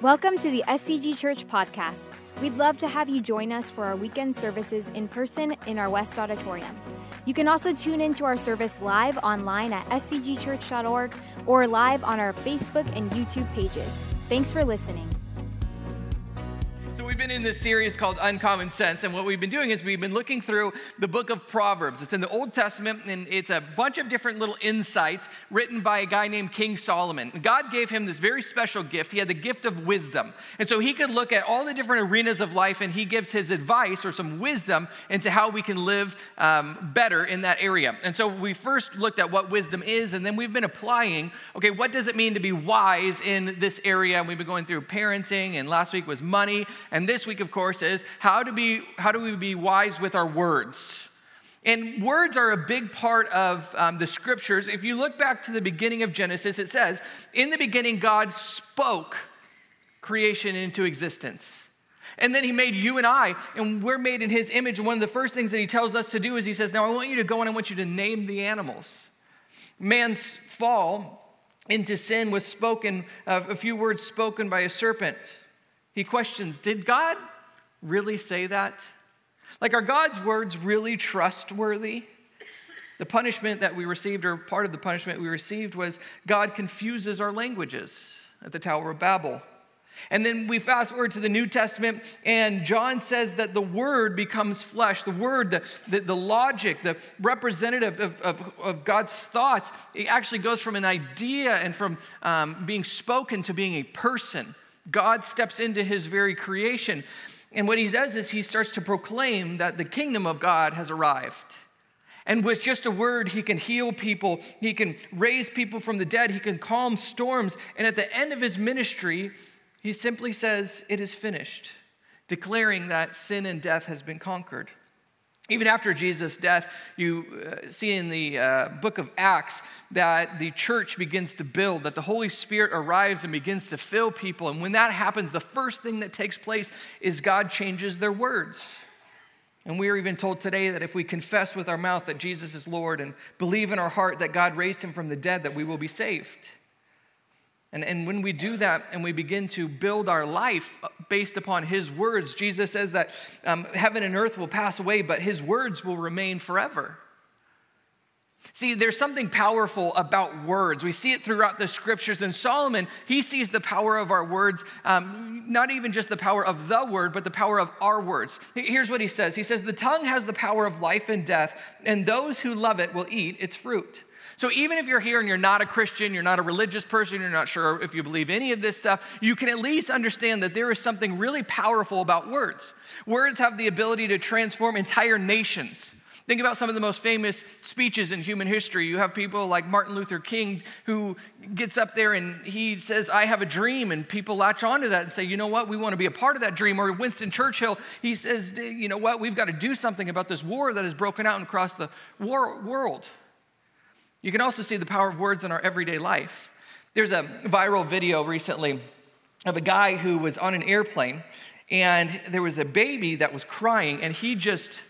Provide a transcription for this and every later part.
Welcome to the SCG Church podcast. We'd love to have you join us for our weekend services in person in our West Auditorium. You can also tune into our service live online at scgchurch.org or live on our Facebook and YouTube pages. Thanks for listening been in this series called Uncommon Sense, and what we've been doing is we've been looking through the book of Proverbs. It's in the Old Testament, and it's a bunch of different little insights written by a guy named King Solomon. God gave him this very special gift. He had the gift of wisdom. And so he could look at all the different arenas of life, and he gives his advice or some wisdom into how we can live um, better in that area. And so we first looked at what wisdom is, and then we've been applying okay, what does it mean to be wise in this area? And we've been going through parenting, and last week was money. And and this week, of course, is how, to be, how do we be wise with our words? And words are a big part of um, the scriptures. If you look back to the beginning of Genesis, it says, In the beginning, God spoke creation into existence. And then he made you and I, and we're made in his image. And one of the first things that he tells us to do is he says, Now I want you to go and I want you to name the animals. Man's fall into sin was spoken, uh, a few words spoken by a serpent. He questions Did God really say that? Like, are God's words really trustworthy? The punishment that we received, or part of the punishment we received, was God confuses our languages at the Tower of Babel. And then we fast forward to the New Testament, and John says that the Word becomes flesh. The Word, the, the, the logos, the representative of, of, of, God's thoughts, it actually goes from an idea and from um, being spoken to being a person. God steps into his very creation. And what he does is he starts to proclaim that the kingdom of God has arrived. And with just a word, he can heal people, he can raise people from the dead, he can calm storms. And at the end of his ministry, he simply says, It is finished, declaring that sin and death has been conquered. Even after Jesus' death, you uh, see in the uh, book of Acts that the church begins to build, that the Holy Spirit arrives and begins to fill people. And when that happens, the first thing that takes place is God changes their words. And we are even told today that if we confess with our mouth that Jesus is Lord and believe in our heart that God raised him from the dead, that we will be saved. And, and when we do that and we begin to build our life based upon His words, Jesus says that um, heaven and earth will pass away, but His words will remain forever. See, there's something powerful about words. We see it throughout the scriptures. And Solomon, he sees the power of our words, um, not even just the power of the word, but the power of our words. Here's what he says He says, The tongue has the power of life and death, and those who love it will eat its fruit. So even if you're here and you're not a Christian, you're not a religious person, you're not sure if you believe any of this stuff, you can at least understand that there is something really powerful about words. Words have the ability to transform entire nations. Think about some of the most famous speeches in human history. You have people like Martin Luther King who gets up there and he says, I have a dream, and people latch onto that and say, you know what, we want to be a part of that dream. Or Winston Churchill, he says, you know what, we've got to do something about this war that has broken out across the war- world. You can also see the power of words in our everyday life. There's a viral video recently of a guy who was on an airplane and there was a baby that was crying and he just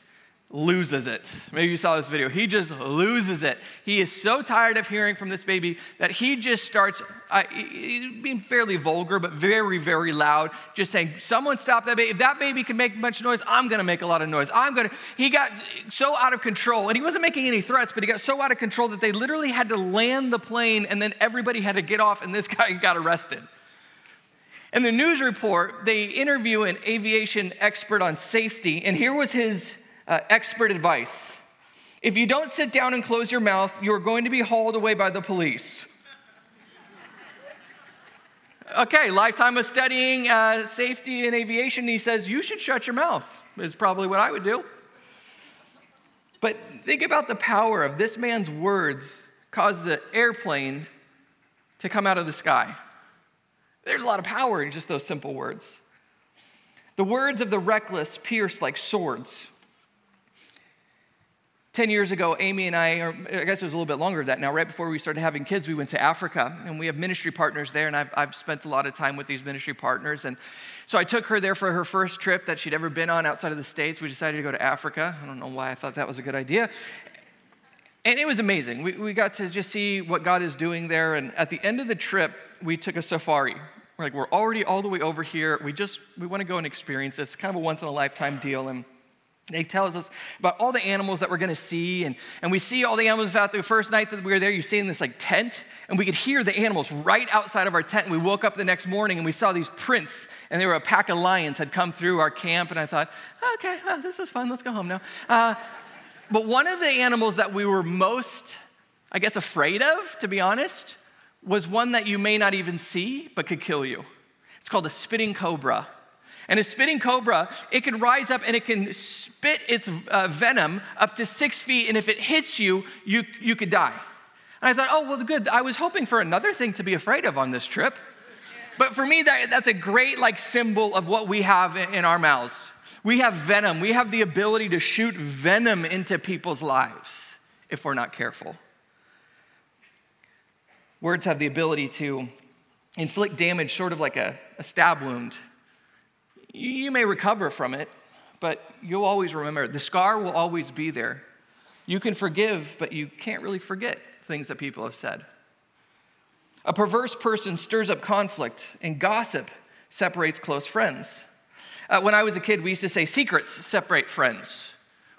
loses it. Maybe you saw this video. He just loses it. He is so tired of hearing from this baby that he just starts uh, being fairly vulgar, but very, very loud, just saying, Someone stop that baby. If that baby can make a bunch of noise, I'm going to make a lot of noise. I'm going to. He got so out of control, and he wasn't making any threats, but he got so out of control that they literally had to land the plane, and then everybody had to get off, and this guy got arrested. In the news report, they interview an aviation expert on safety, and here was his uh, expert advice. If you don't sit down and close your mouth, you're going to be hauled away by the police. okay, lifetime of studying uh, safety in aviation, he says, you should shut your mouth, is probably what I would do. But think about the power of this man's words causes an airplane to come out of the sky. There's a lot of power in just those simple words. The words of the reckless pierce like swords. 10 years ago, Amy and I, or I guess it was a little bit longer than that now, right before we started having kids, we went to Africa and we have ministry partners there, and I've, I've spent a lot of time with these ministry partners. And so I took her there for her first trip that she'd ever been on outside of the States. We decided to go to Africa. I don't know why I thought that was a good idea. And it was amazing. We, we got to just see what God is doing there. And at the end of the trip, we took a safari We're like, we're already all the way over here. We just, we want to go and experience this. kind of a once in a lifetime deal. And they tell us about all the animals that we're going to see. And, and we see all the animals. About the first night that we were there, you see in this like tent, and we could hear the animals right outside of our tent. And we woke up the next morning and we saw these prints, and they were a pack of lions had come through our camp. And I thought, okay, well, this is fun. Let's go home now. Uh, but one of the animals that we were most, I guess, afraid of, to be honest, was one that you may not even see, but could kill you. It's called a spitting cobra. And a spitting cobra, it can rise up and it can spit its uh, venom up to six feet, and if it hits you, you, you could die. And I thought, oh, well, good. I was hoping for another thing to be afraid of on this trip. But for me, that, that's a great like symbol of what we have in, in our mouths. We have venom. We have the ability to shoot venom into people's lives if we're not careful. Words have the ability to inflict damage, sort of like a, a stab wound. You may recover from it, but you'll always remember the scar will always be there. You can forgive, but you can't really forget things that people have said. A perverse person stirs up conflict, and gossip separates close friends. Uh, when I was a kid, we used to say secrets separate friends.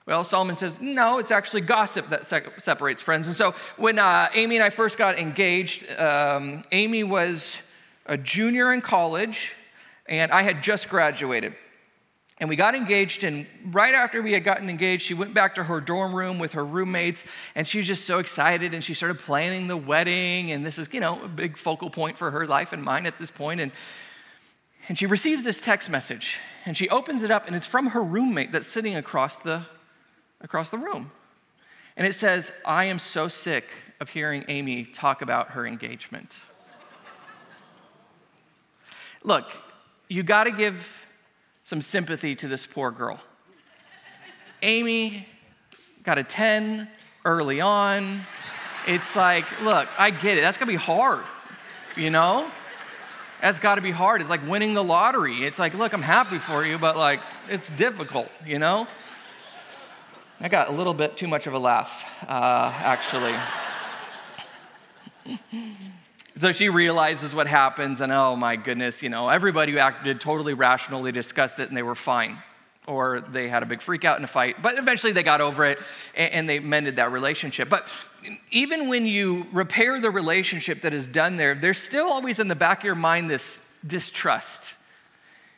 Well, Solomon says, no, it's actually gossip that se- separates friends. And so when uh, Amy and I first got engaged, um, Amy was a junior in college, and I had just graduated. And we got engaged, and right after we had gotten engaged, she went back to her dorm room with her roommates, and she was just so excited, and she started planning the wedding, and this is, you know, a big focal point for her life and mine at this point. And, and she receives this text message, and she opens it up, and it's from her roommate that's sitting across the across the room. And it says, I am so sick of hearing Amy talk about her engagement. Look, you got to give some sympathy to this poor girl. Amy got a 10 early on. It's like, look, I get it. That's going to be hard, you know? That's got to be hard. It's like winning the lottery. It's like, look, I'm happy for you, but like, it's difficult, you know? I got a little bit too much of a laugh, uh, actually. so she realizes what happens, and oh my goodness, you know, everybody who acted totally rational, they discussed it and they were fine. Or they had a big freak out in a fight, but eventually they got over it and they mended that relationship. But even when you repair the relationship that is done there, there's still always in the back of your mind this distrust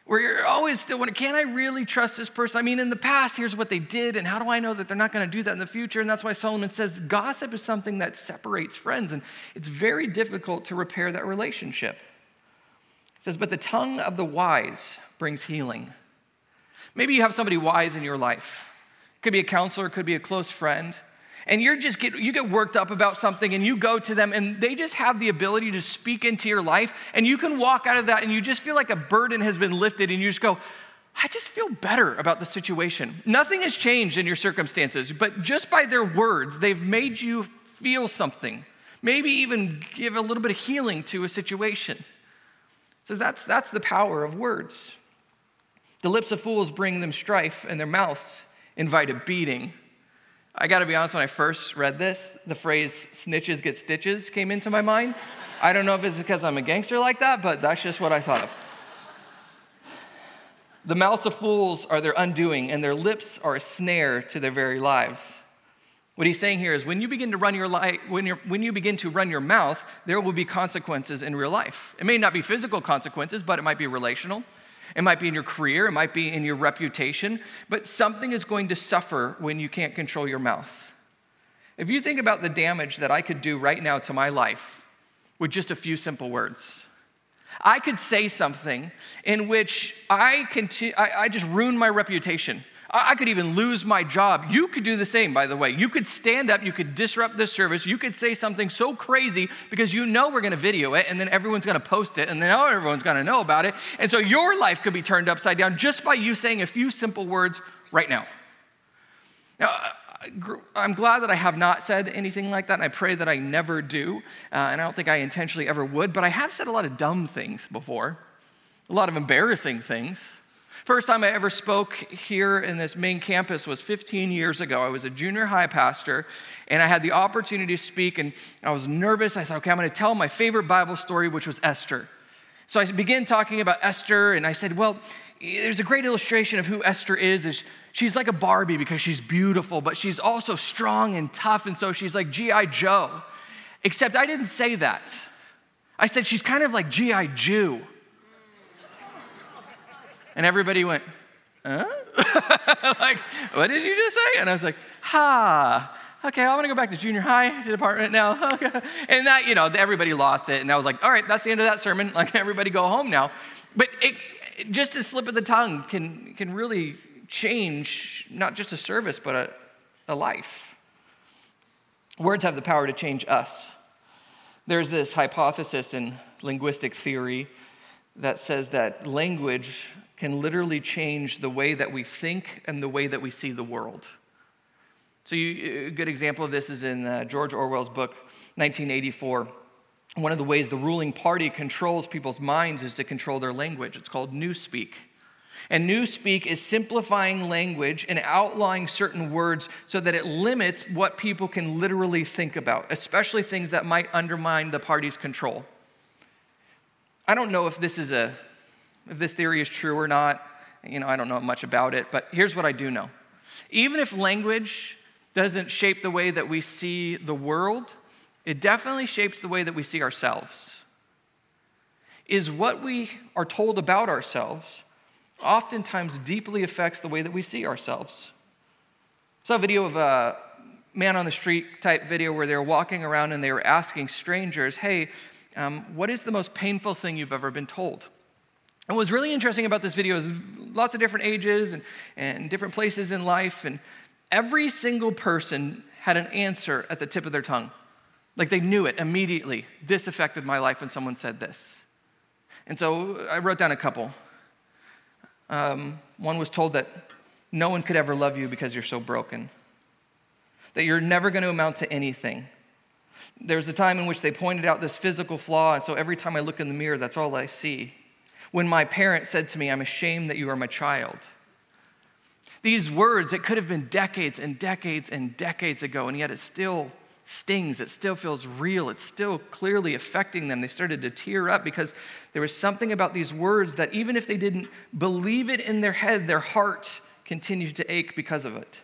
where you're always still wondering, can I really trust this person? I mean, in the past, here's what they did, and how do I know that they're not going to do that in the future? And that's why Solomon says gossip is something that separates friends, and it's very difficult to repair that relationship. He says, but the tongue of the wise brings healing. Maybe you have somebody wise in your life. It could be a counselor, it could be a close friend and you're just get you get worked up about something and you go to them and they just have the ability to speak into your life and you can walk out of that and you just feel like a burden has been lifted and you just go I just feel better about the situation. Nothing has changed in your circumstances, but just by their words, they've made you feel something. Maybe even give a little bit of healing to a situation. So that's, that's the power of words. The lips of fools bring them strife, and their mouths invite a beating. I gotta be honest, when I first read this, the phrase snitches get stitches came into my mind. I don't know if it's because I'm a gangster like that, but that's just what I thought of. The mouths of fools are their undoing, and their lips are a snare to their very lives. What he's saying here is when you begin to run your life, when, when you begin to run your mouth, there will be consequences in real life. It may not be physical consequences, but it might be relational. It might be in your career, it might be in your reputation, but something is going to suffer when you can't control your mouth. If you think about the damage that I could do right now to my life with just a few simple words, I could say something in which I, continue, I, I just ruin my reputation. I could even lose my job. You could do the same, by the way. You could stand up, you could disrupt this service, you could say something so crazy because you know we're gonna video it and then everyone's gonna post it and then everyone's gonna know about it. And so your life could be turned upside down just by you saying a few simple words right now. Now, I'm glad that I have not said anything like that, and I pray that I never do. Uh, and I don't think I intentionally ever would, but I have said a lot of dumb things before, a lot of embarrassing things. First time I ever spoke here in this main campus was 15 years ago. I was a junior high pastor, and I had the opportunity to speak, and I was nervous. I thought, okay, I'm going to tell my favorite Bible story, which was Esther. So I began talking about Esther, and I said, Well, there's a great illustration of who Esther is. is she's like a Barbie because she's beautiful, but she's also strong and tough, and so she's like G.I. Joe. Except I didn't say that. I said she's kind of like G.I. Jew. And everybody went, huh? like, what did you just say? And I was like, ha. Okay, I'm gonna go back to junior high department now. and that, you know, everybody lost it. And I was like, all right, that's the end of that sermon. Like, everybody go home now. But it, just a slip of the tongue can, can really change not just a service, but a, a life. Words have the power to change us. There's this hypothesis in linguistic theory that says that language can literally change the way that we think and the way that we see the world. So, you, a good example of this is in uh, George Orwell's book, 1984. One of the ways the ruling party controls people's minds is to control their language. It's called newspeak. And newspeak is simplifying language and outlining certain words so that it limits what people can literally think about, especially things that might undermine the party's control. I don't know if this is a if this theory is true or not. You know, I don't know much about it, but here's what I do know. Even if language doesn't shape the way that we see the world, it definitely shapes the way that we see ourselves. Is what we are told about ourselves oftentimes deeply affects the way that we see ourselves. I saw a video of a man on the street type video where they were walking around and they were asking strangers, Hey, um, what is the most painful thing you've ever been told? And what's really interesting about this video is lots of different ages and, and different places in life, and every single person had an answer at the tip of their tongue. Like they knew it immediately. This affected my life when someone said this. And so I wrote down a couple. Um, one was told that no one could ever love you because you're so broken, that you're never going to amount to anything. There was a time in which they pointed out this physical flaw, and so every time I look in the mirror, that's all I see. When my parent said to me, I'm ashamed that you are my child. These words, it could have been decades and decades and decades ago, and yet it still stings. It still feels real. It's still clearly affecting them. They started to tear up because there was something about these words that even if they didn't believe it in their head, their heart continued to ache because of it.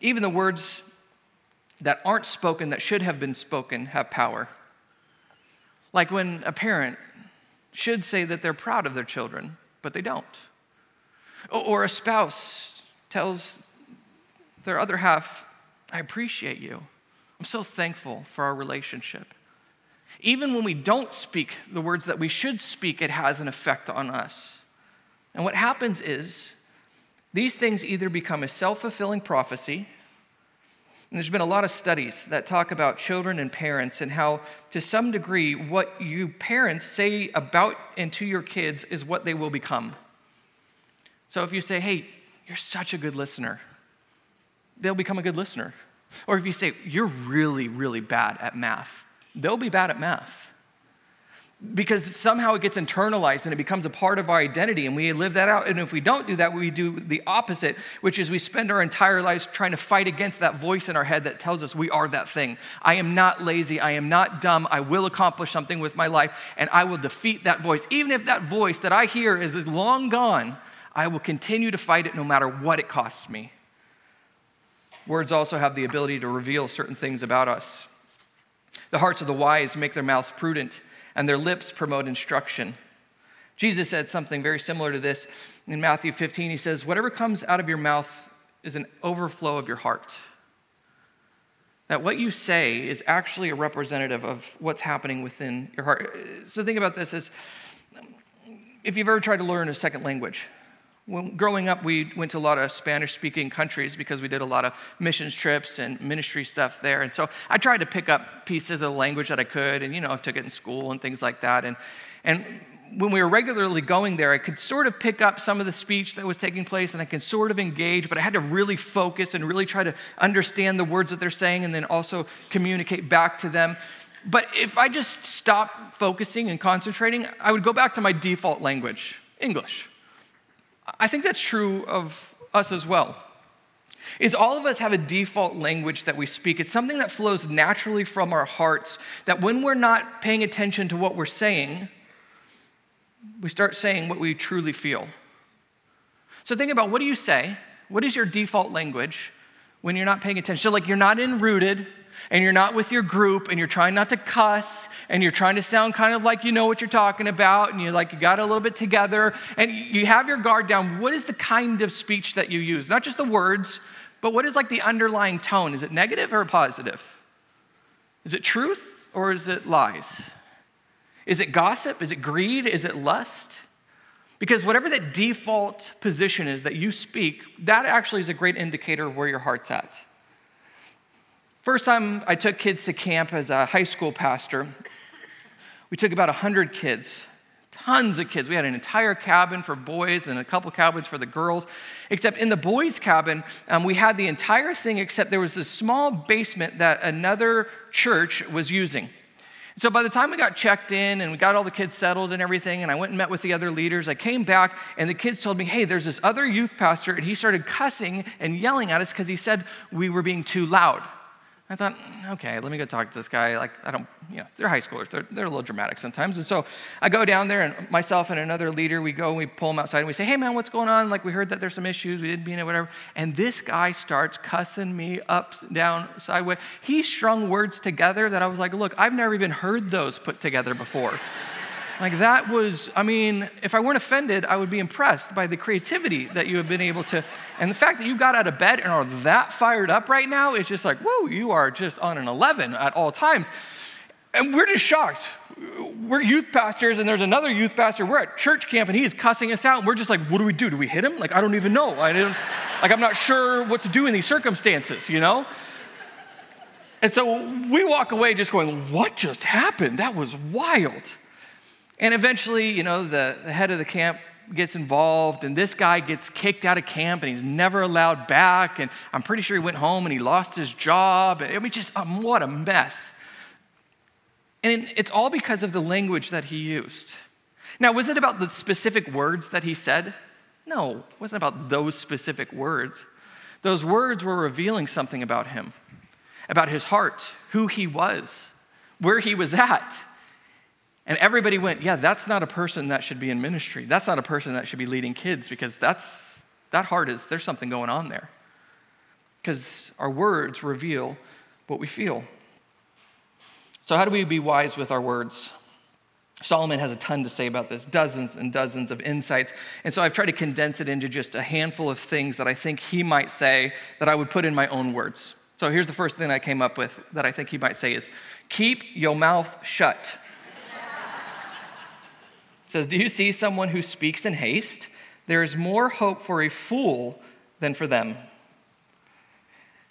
Even the words that aren't spoken, that should have been spoken, have power. Like when a parent should say that they're proud of their children, but they don't. Or a spouse tells their other half, I appreciate you. I'm so thankful for our relationship. Even when we don't speak the words that we should speak, it has an effect on us. And what happens is these things either become a self fulfilling prophecy, and there's been a lot of studies that talk about children and parents and how, to some degree, what you parents say about and to your kids is what they will become. So if you say, hey, you're such a good listener, they'll become a good listener. Or if you say, you're really, really bad at math, they'll be bad at math. Because somehow it gets internalized and it becomes a part of our identity, and we live that out. And if we don't do that, we do the opposite, which is we spend our entire lives trying to fight against that voice in our head that tells us we are that thing. I am not lazy. I am not dumb. I will accomplish something with my life, and I will defeat that voice. Even if that voice that I hear is long gone, I will continue to fight it no matter what it costs me. Words also have the ability to reveal certain things about us. The hearts of the wise make their mouths prudent, and their lips promote instruction. Jesus said something very similar to this in Matthew 15. He says, Whatever comes out of your mouth is an overflow of your heart. That what you say is actually a representative of what's happening within your heart. So think about this as if you've ever tried to learn a second language, when growing up, we went to a lot of Spanish speaking countries because we did a lot of missions trips and ministry stuff there. And so I tried to pick up pieces of the language that I could, and, you know, I took it in school and things like that. And, and when we were regularly going there, I could sort of pick up some of the speech that was taking place and I could sort of engage, but I had to really focus and really try to understand the words that they're saying and then also communicate back to them. But if I just stopped focusing and concentrating, I would go back to my default language, English. I think that's true of us as well. Is all of us have a default language that we speak. It's something that flows naturally from our hearts, that when we're not paying attention to what we're saying, we start saying what we truly feel. So think about what do you say? What is your default language when you're not paying attention? So, like, you're not in rooted and you're not with your group and you're trying not to cuss and you're trying to sound kind of like you know what you're talking about and you like you got a little bit together and you have your guard down. What is the kind of speech that you use? Not just the words, but what is like the underlying tone? Is it negative or positive? Is it truth or is it lies? Is it gossip? Is it greed? Is it lust? Because whatever that default position is that you speak, that actually is a great indicator of where your heart's at. First time I took kids to camp as a high school pastor, we took about 100 kids, tons of kids. We had an entire cabin for boys and a couple cabins for the girls. Except in the boys' cabin, um, we had the entire thing, except there was a small basement that another church was using. So by the time we got checked in and we got all the kids settled and everything, and I went and met with the other leaders, I came back and the kids told me, hey, there's this other youth pastor, and he started cussing and yelling at us because he said we were being too loud. I thought, mm, okay, let me go talk to this guy. Like, I don't, you know, they're high schoolers. They're, they're a little dramatic sometimes. And so I go down there, and myself and another leader, we go and we pull him outside, and we say, hey, man, what's going on? Like, we heard that there's some issues. We didn't mean it, whatever. And this guy starts cussing me up, down, sideways. He strung words together that I was like, look, I've never even heard those put together before. Like that was, I mean, if I weren't offended, I would be impressed by the creativity that you have been able to. And the fact that you got out of bed and are that fired up right now is just like, whoa, you are just on an 11 at all times. And we're just shocked. We're youth pastors, and there's another youth pastor. We're at church camp, and he's cussing us out. And we're just like, what do we do? Do we hit him? Like, I don't even know. I didn't, like, I'm not sure what to do in these circumstances, you know? And so we walk away just going, what just happened? That was wild. And eventually, you know, the, the head of the camp gets involved, and this guy gets kicked out of camp, and he's never allowed back. And I'm pretty sure he went home and he lost his job. I mean, just um, what a mess. And it's all because of the language that he used. Now, was it about the specific words that he said? No, it wasn't about those specific words. Those words were revealing something about him, about his heart, who he was, where he was at. And everybody went, yeah, that's not a person that should be in ministry. That's not a person that should be leading kids because that's, that heart is, there's something going on there. Because our words reveal what we feel. So, how do we be wise with our words? Solomon has a ton to say about this, dozens and dozens of insights. And so I've tried to condense it into just a handful of things that I think he might say that I would put in my own words. So here's the first thing I came up with that I think he might say is keep your mouth shut says, Do you see someone who speaks in haste? There is more hope for a fool than for them.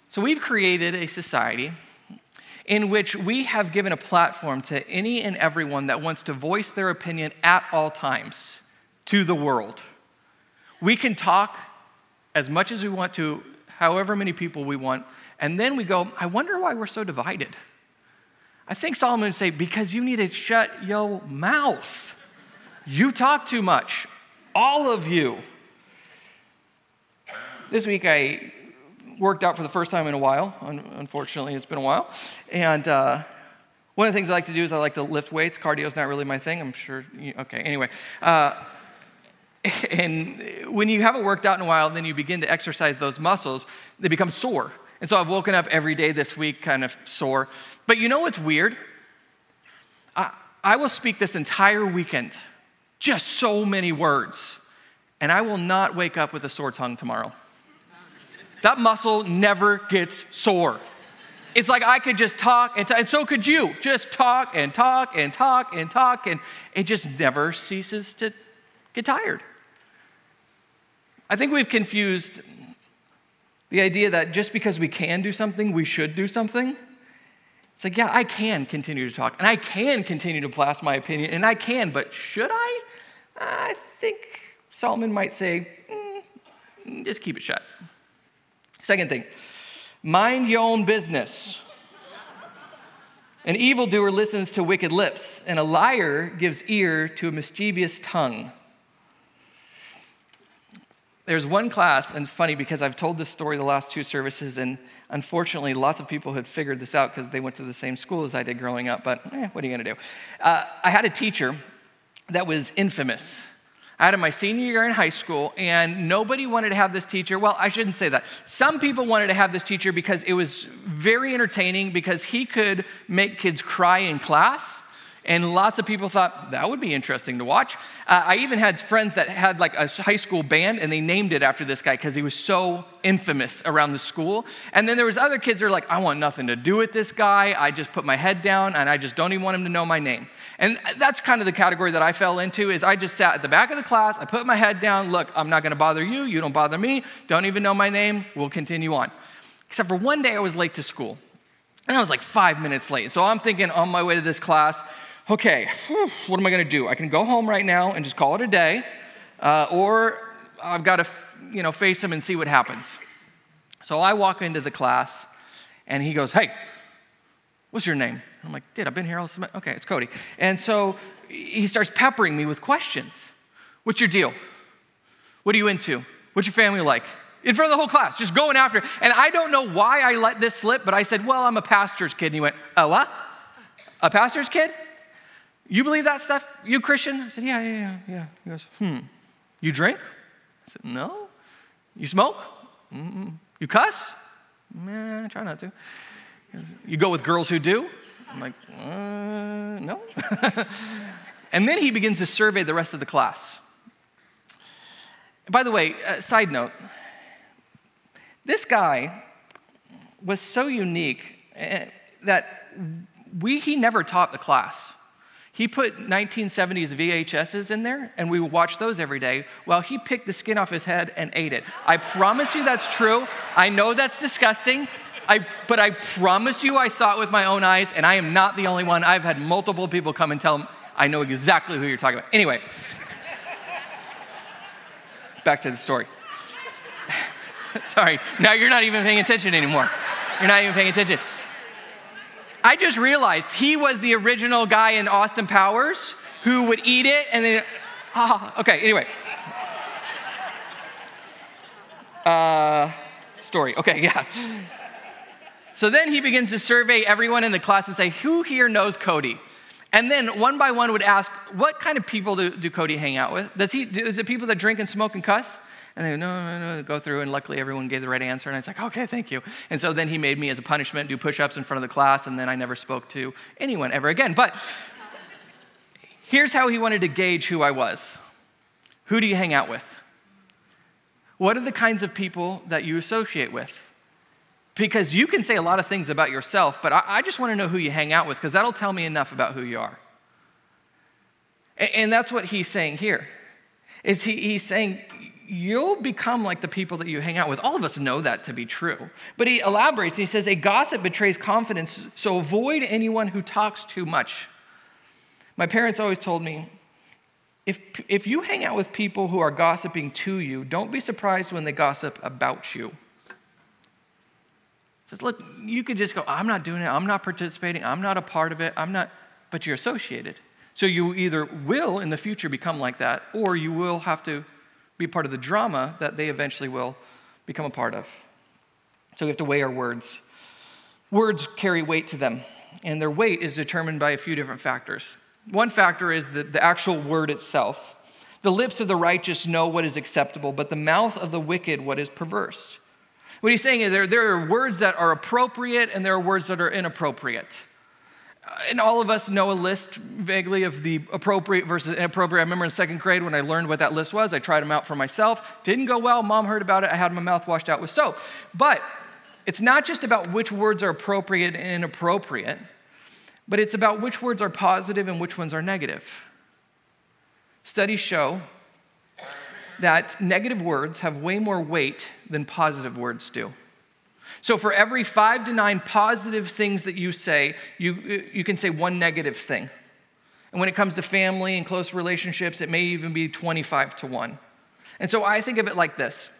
So we've created a society in which we have given a platform to any and everyone that wants to voice their opinion at all times to the world. We can talk as much as we want to, however many people we want, and then we go, I wonder why we're so divided. I think Solomon would say, because you need to shut your mouth. You talk too much, all of you. This week I worked out for the first time in a while. Unfortunately, it's been a while. And uh, one of the things I like to do is I like to lift weights. Cardio is not really my thing. I'm sure. You, okay, anyway. Uh, and when you haven't worked out in a while, then you begin to exercise those muscles, they become sore. And so I've woken up every day this week kind of sore. But you know what's weird? I, I will speak this entire weekend just so many words. And I will not wake up with a sore tongue tomorrow. That muscle never gets sore. It's like I could just talk and talk, and so could you. Just talk and talk and talk and talk, and it just never ceases to get tired. I think we've confused the idea that just because we can do something, we should do something. It's like, yeah, I can continue to talk, and I can continue to blast my opinion, and I can, but should I? I think Solomon might say, mm, just keep it shut. Second thing, mind your own business. An evildoer listens to wicked lips, and a liar gives ear to a mischievous tongue. There's one class, and it's funny because I've told this story the last two services, and unfortunately, lots of people had figured this out because they went to the same school as I did growing up, but eh, what are you going to do? Uh, I had a teacher that was infamous. I had it my senior year in high school, and nobody wanted to have this teacher. Well, I shouldn't say that. Some people wanted to have this teacher because it was very entertaining, because he could make kids cry in class. And lots of people thought that would be interesting to watch. Uh, I even had friends that had like a high school band and they named it after this guy because he was so infamous around the school. And then there was other kids that were like, I want nothing to do with this guy. I just put my head down and I just don't even want him to know my name. And that's kind of the category that I fell into is I just sat at the back of the class, I put my head down, look, I'm not going to bother you, you don't bother me, don't even know my name, we'll continue on. Except for one day I was late to school. And I was like 5 minutes late. So I'm thinking on my way to this class, okay, what am I going to do? I can go home right now and just call it a day, uh, or I've got to, you know, face him and see what happens. So I walk into the class, and he goes, "Hey, what's your name?" I'm like, "Dude, I've been here all semester." Okay, it's Cody. And so he starts peppering me with questions. What's your deal? What are you into? What's your family like? In front of the whole class, just going after. And I don't know why I let this slip, but I said, "Well, I'm a pastor's kid." And he went, "Oh, what? A pastor's kid?" You believe that stuff? You Christian? I said, Yeah, yeah, yeah, yeah. He goes, Hmm. You drink? I said, No. You smoke? Mm-mm. You cuss? Nah, try not to. You go with girls who do? I'm like, uh, No. and then he begins to survey the rest of the class. By the way, uh, side note, this guy was so unique eh, that we, he never taught the class. He put 1970s VHSs in there, and we would watch those every day while he picked the skin off his head and ate it. I promise you that's true. I know that's disgusting, I, but I promise you I saw it with my own eyes, and I am not the only one. I've had multiple people come and tell them, I know exactly who you're talking about. Anyway, back to the story. Sorry, now you're not even paying attention anymore. You're not even paying attention. I just realized he was the original guy in Austin Powers who would eat it and then, ah, okay, anyway. Uh, story, okay, yeah. So then he begins to survey everyone in the class and say, Who here knows Cody? And then one by one would ask, What kind of people do, do Cody hang out with? Does he, is it people that drink and smoke and cuss? And they go, no, no, no, go through. And luckily, everyone gave the right answer. And I was like, okay, thank you. And so then he made me, as a punishment, do push ups in front of the class. And then I never spoke to anyone ever again. But here's how he wanted to gauge who I was Who do you hang out with? What are the kinds of people that you associate with? Because you can say a lot of things about yourself, but I, I just want to know who you hang out with because that'll tell me enough about who you are. And, and that's what he's saying here. Is he, he's saying you'll become like the people that you hang out with. All of us know that to be true. But he elaborates and he says, A gossip betrays confidence, so avoid anyone who talks too much. My parents always told me, if, if you hang out with people who are gossiping to you, don't be surprised when they gossip about you. Says, look, you could just go, I'm not doing it, I'm not participating, I'm not a part of it, I'm not, but you're associated. So you either will in the future become like that, or you will have to be part of the drama that they eventually will become a part of. So we have to weigh our words. Words carry weight to them, and their weight is determined by a few different factors. One factor is the, the actual word itself. The lips of the righteous know what is acceptable, but the mouth of the wicked what is perverse. What he's saying is there, there are words that are appropriate and there are words that are inappropriate and all of us know a list vaguely of the appropriate versus inappropriate. I remember in second grade when I learned what that list was, I tried them out for myself. Didn't go well. Mom heard about it. I had my mouth washed out with soap. But it's not just about which words are appropriate and inappropriate, but it's about which words are positive and which ones are negative. Studies show that negative words have way more weight than positive words do. So, for every five to nine positive things that you say, you, you can say one negative thing. And when it comes to family and close relationships, it may even be 25 to 1. And so I think of it like this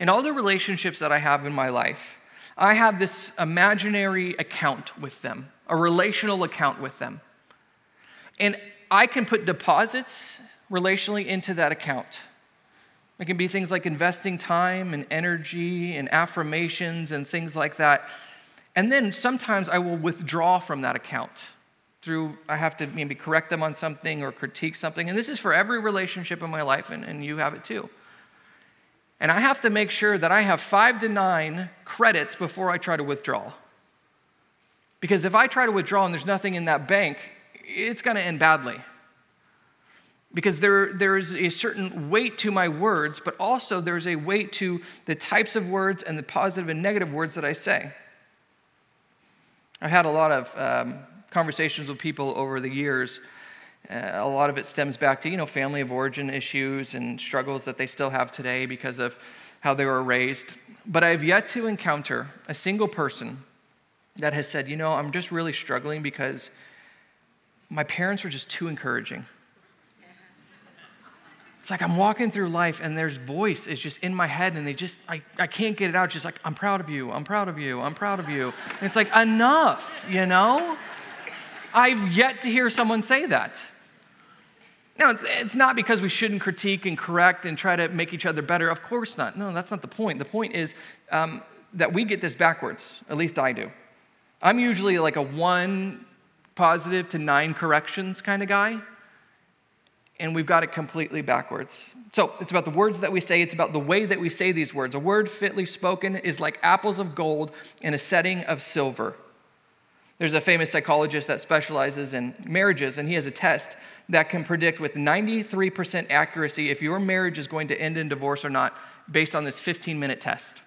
In all the relationships that I have in my life, I have this imaginary account with them, a relational account with them. And I can put deposits relationally into that account. It can be things like investing time and energy and affirmations and things like that. And then sometimes I will withdraw from that account. through, I have to maybe correct them on something or critique something. And this is for every relationship in my life, and, and you have it too. And I have to make sure that I have five to nine credits before I try to withdraw. Because if I try to withdraw and there's nothing in that bank, it's going to end badly. Because there, there is a certain weight to my words, but also there's a weight to the types of words and the positive and negative words that I say. I've had a lot of um, conversations with people over the years. Uh, a lot of it stems back to, you know, family of origin issues and struggles that they still have today because of how they were raised. But I've yet to encounter a single person that has said, you know, I'm just really struggling because my parents were just too encouraging. It's like I'm walking through life and there's voice is just in my head and they just, I, I can't get it out. It's just like, I'm proud of you, I'm proud of you, I'm proud of you. And it's like, enough, you know? I've yet to hear someone say that. Now, it's, it's not because we shouldn't critique and correct and try to make each other better. Of course not. No, that's not the point. The point is um, that we get this backwards. At least I do. I'm usually like a one positive to nine corrections kind of guy, and we've got it completely backwards. So it's about the words that we say, it's about the way that we say these words. A word fitly spoken is like apples of gold in a setting of silver. There's a famous psychologist that specializes in marriages, and he has a test that can predict with 93% accuracy if your marriage is going to end in divorce or not based on this 15 minute test.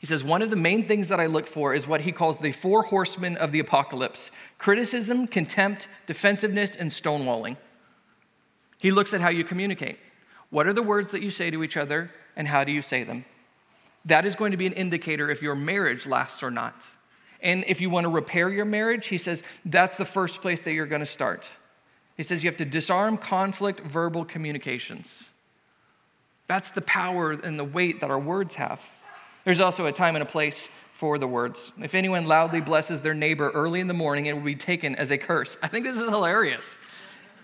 He says, One of the main things that I look for is what he calls the four horsemen of the apocalypse criticism, contempt, defensiveness, and stonewalling. He looks at how you communicate. What are the words that you say to each other, and how do you say them? That is going to be an indicator if your marriage lasts or not. And if you want to repair your marriage, he says that's the first place that you're going to start. He says you have to disarm conflict verbal communications. That's the power and the weight that our words have. There's also a time and a place for the words. If anyone loudly blesses their neighbor early in the morning, it will be taken as a curse. I think this is hilarious.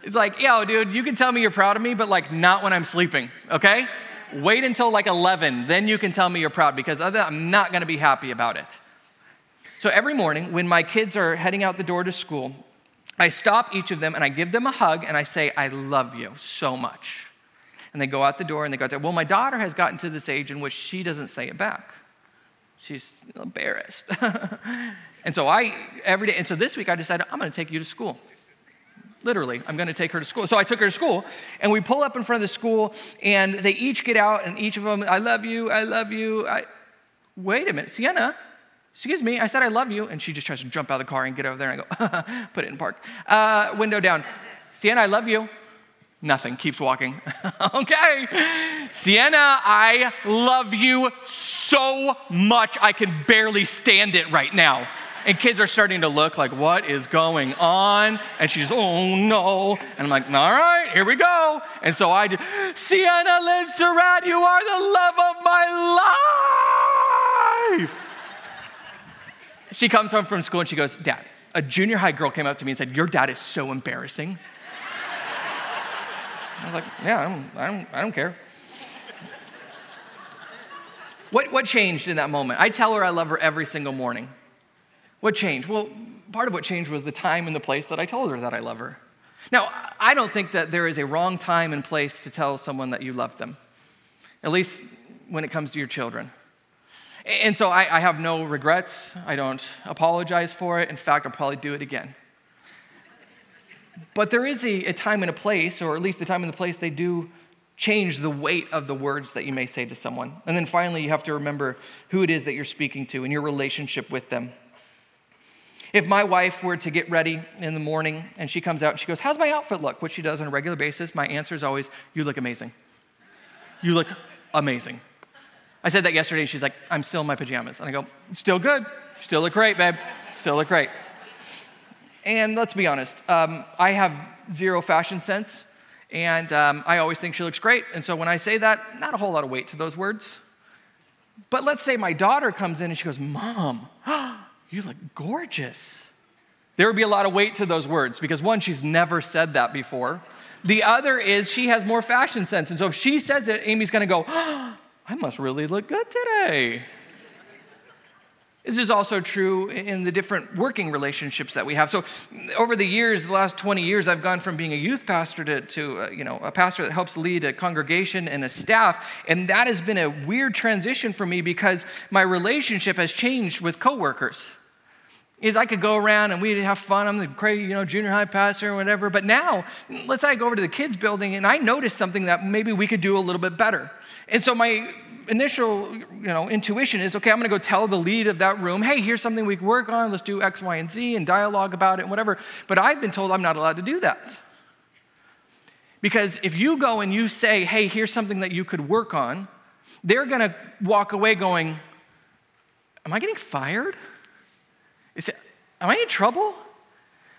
It's like, yo, dude, you can tell me you're proud of me, but like not when I'm sleeping, okay? Wait until like 11, then you can tell me you're proud because other I'm not gonna be happy about it. So every morning when my kids are heading out the door to school, I stop each of them and I give them a hug and I say, I love you so much. And they go out the door and they go, Well, my daughter has gotten to this age in which she doesn't say it back. She's embarrassed. and so I, every day, and so this week I decided, I'm to take you to school. Literally, I'm going to take her to school. So I took her to school, and we pull up in front of the school, and they each get out, and each of them, I love you, I love you. I, Wait a minute, Sienna, Excuse me, I said I love you. And she just tries to jump out of the car and get over there and I go, put it in park. Uh, window down. Sienna, I love you. Nothing, keeps walking. okay. Sienna, I love you so much, I can barely stand it right now. And kids are starting to look like, what is going on? And she's, oh no. And I'm like, all right, here we go. And so I just, Sienna Lynn Surratt, you are the love of my life. She comes home from school and she goes, Dad, a junior high girl came up to me and said, Your dad is so embarrassing. I was like, Yeah, I don't, I don't, I don't care. What, what changed in that moment? I tell her I love her every single morning. What changed? Well, part of what changed was the time and the place that I told her that I love her. Now, I don't think that there is a wrong time and place to tell someone that you love them, at least when it comes to your children. And so I, I, have no regrets. I don't apologize for it. In fact, I'll probably do it again. But there is a, a, time and a place, or at least the time and the place, they do change the weight of the words that you may say to someone. And then finally, you have to remember who it is that you're speaking to and your relationship with them. If my wife were to get ready in the morning and she comes out and she goes, How's my outfit look? Which she does on a regular basis, my answer is always, You look amazing. You look amazing. I said that yesterday, and she's like, I'm still in my pajamas. And I go, Still good. Still look great, babe. Still look great. And let's be honest, um, I have zero fashion sense, and um, I always think she looks great. And so when I say that, not a whole lot of weight to those words. But let's say my daughter comes in and she goes, Mom, you look gorgeous. There would be a lot of weight to those words because one, she's never said that before. The other is she has more fashion sense. And so if she says it, Amy's gonna go, I must really look good today. This is also true in the different working relationships that we have. So, over the years, the last 20 years, I've gone from being a youth pastor to, to uh, you know, a pastor that helps lead a congregation and a staff. And that has been a weird transition for me because my relationship has changed with coworkers. Is I could go around and we'd have fun. I'm the crazy, you know, junior high pastor or whatever. But now, let's say I go over to the kids' building and I notice something that maybe we could do a little bit better. And so my initial you know, intuition is okay, I'm going to go tell the lead of that room, hey, here's something we can work on. Let's do X, Y, and Z and dialogue about it and whatever. But I've been told I'm not allowed to do that. Because if you go and you say, hey, here's something that you could work on, they're going to walk away going, am I getting fired? Is it, am I in trouble?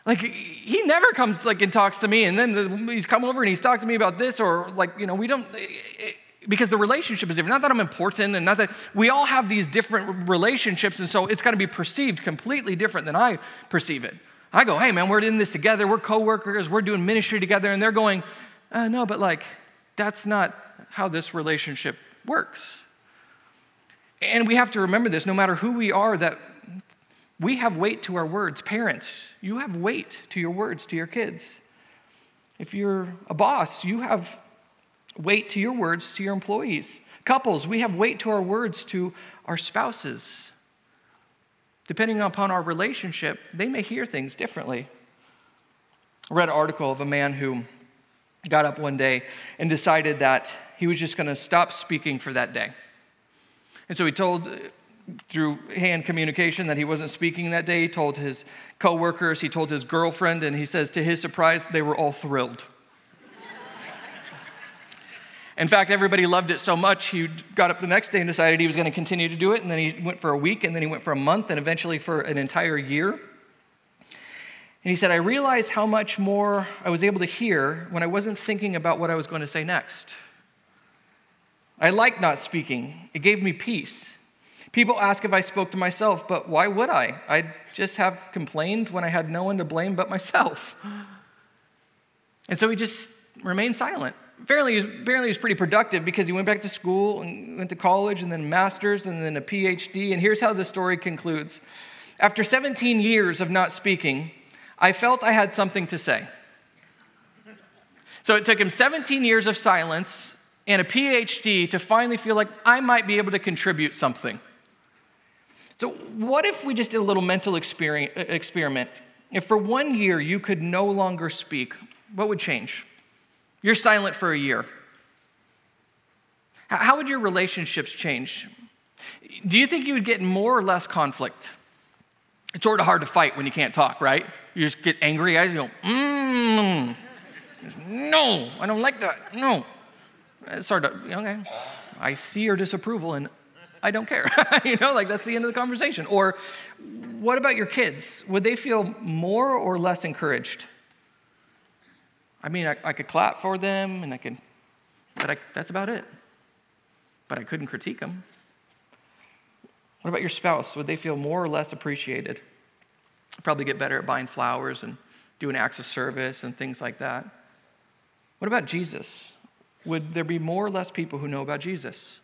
Like he never comes like and talks to me, and then the, he's come over and he's talked to me about this, or like you know we don't because the relationship is different. Not that I'm important and not that we all have these different relationships, and so it's got to be perceived completely different than I perceive it. I go, hey man, we're in this together, we're coworkers, we're doing ministry together, and they're going, uh, no, but like, that's not how this relationship works. And we have to remember this no matter who we are, that we have weight to our words. Parents, you have weight to your words to your kids. If you're a boss, you have weight to your words to your employees. Couples, we have weight to our words to our spouses. Depending upon our relationship, they may hear things differently. I read an article of a man who got up one day and decided that he was just going to stop speaking for that day. And so he told through hand communication that he wasn't speaking that day. He told his coworkers, he told his girlfriend, and he says to his surprise, they were all thrilled. In fact, everybody loved it so much, he got up the next day and decided he was going to continue to do it. And then he went for a week, and then he went for a month, and eventually for an entire year. And he said, I realized how much more I was able to hear when I wasn't thinking about what I was going to say next. I liked not speaking, it gave me peace. People ask if I spoke to myself, but why would I? I'd just have complained when I had no one to blame but myself. And so he just remained silent apparently, apparently he was pretty productive because he went back to school and went to college and then master's and then a PhD. And here's how the story concludes. After 17 years of not speaking, I felt I had something to say. So it took him 17 years of silence and a PhD to finally feel like I might be able to contribute something. So, what if we just did a little mental experiment? If for one year you could no longer speak, what would change? You're silent for a year. How would your relationships change? Do you think you would get more or less conflict? It's sort of hard to fight when you can't talk, right? You just get angry. I go, mmm. No, I don't like that. No. It's sort of, okay. I see your disapproval and I don't care. you know, like that's the end of the conversation. Or what about your kids? Would they feel more or less encouraged? I mean, I, I could clap for them and I can, but I, that's about it. But I couldn't critique them. What about your spouse? Would they feel more or less appreciated? Probably get better at buying flowers and doing acts of service and things like that. What about Jesus? Would there be more or less people who know about Jesus?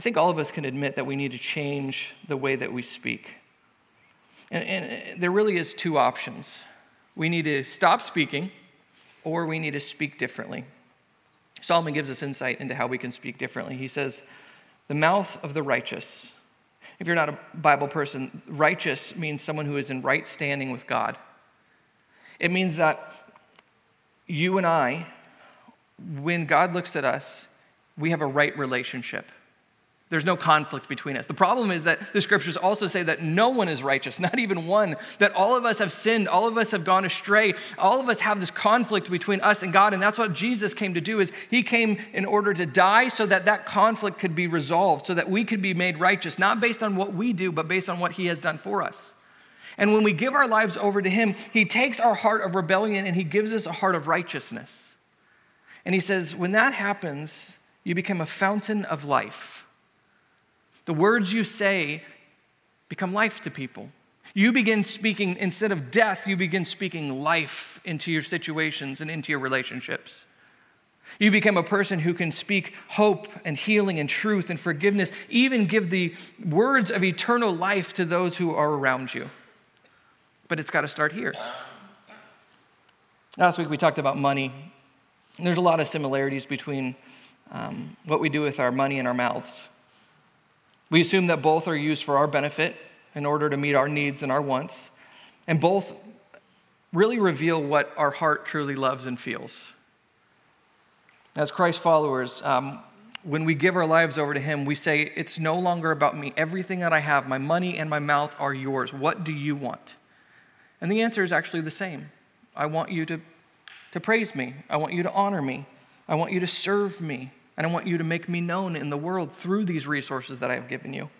I think all of us can admit that we need to change the way that we speak. And, and uh, there really is two options. We need to stop speaking or we need to speak differently. Solomon gives us insight into how we can speak differently. He says, The mouth of the righteous. If you're not a Bible person, righteous means someone who is in right standing with God. It means that you and I, when God looks at us, we have a right relationship. There's no conflict between us. The problem is that the scriptures also say that no one is righteous, not even one, that all of us have sinned, all of us have gone astray, all of us have this conflict between us and God, and that's what Jesus came to do is he came in order to die so that that conflict could be resolved, so that we could be made righteous, not based on what we do, but based on what he has done for us. And when we give our lives over to him, he takes our heart of rebellion and he gives us a heart of righteousness. And he says, when that happens, you become a fountain of life the words you say become life to people. You begin speaking, instead of death, you begin speaking life into your situations and into your relationships. You become a person who can speak hope and healing and truth and forgiveness, even give the words of eternal life to those who are around you. But it's got to start here. Last week we talked about money. There's a lot of similarities between um, what we do with our money and our mouths. We assume that both are used for our benefit in order to meet our needs and our wants, and both really reveal what our heart truly loves and feels. As Christ followers, um, when we give our lives over to Him, we say, It's no longer about me. Everything that I have, my money and my mouth, are yours. What do you want? And the answer is actually the same. I want you to, to praise me. I want you to honor me. I want you to serve me. And I want you to make me known in the world through these resources that I have given you.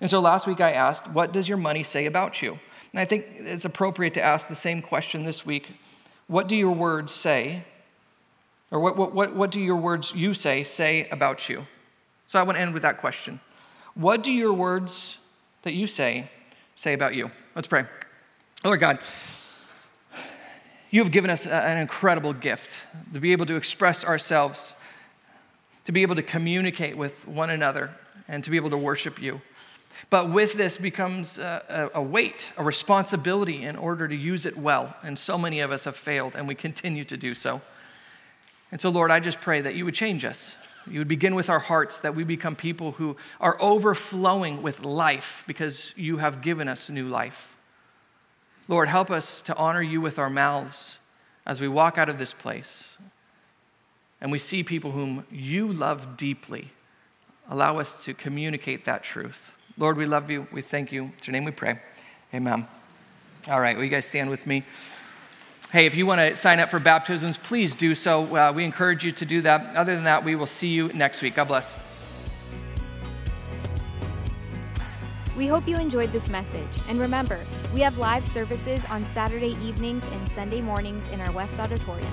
And so last week I asked, What does your money say about you? And I think it's appropriate to ask the same question this week. What do your words say or what, what, what, what do your words you say say about you? So I want to end with that question. What do your words that you say say about you? Let's pray. Lord God, you have given us an incredible gift to be able to express ourselves, to be able to communicate with one another, and to be able to worship you. But with this becomes a, a, weight, a responsibility in order to use it well. And so many of us have failed, and we continue to do so. And so, Lord, I just pray that you would change us. You would begin with our hearts, that we become people who are overflowing with life because you have given us new life. Lord, help us to honor you with our mouths as we walk out of this place and we see people whom you love deeply. Allow us to communicate that truth. Lord, we love you. We thank you. It's your name we pray. Amen. All right, will you guys stand with me? Hey, if you want to sign up for baptisms, please do so. Uh, we encourage you to do that. Other than that, we will see you next week. God bless. We hope you enjoyed this message. And remember, we have live services on Saturday evenings and Sunday mornings in our West Auditorium.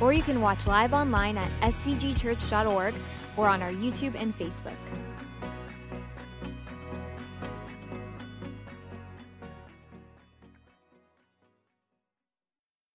Or you can watch live online at scgchurch.org or on our YouTube and Facebook.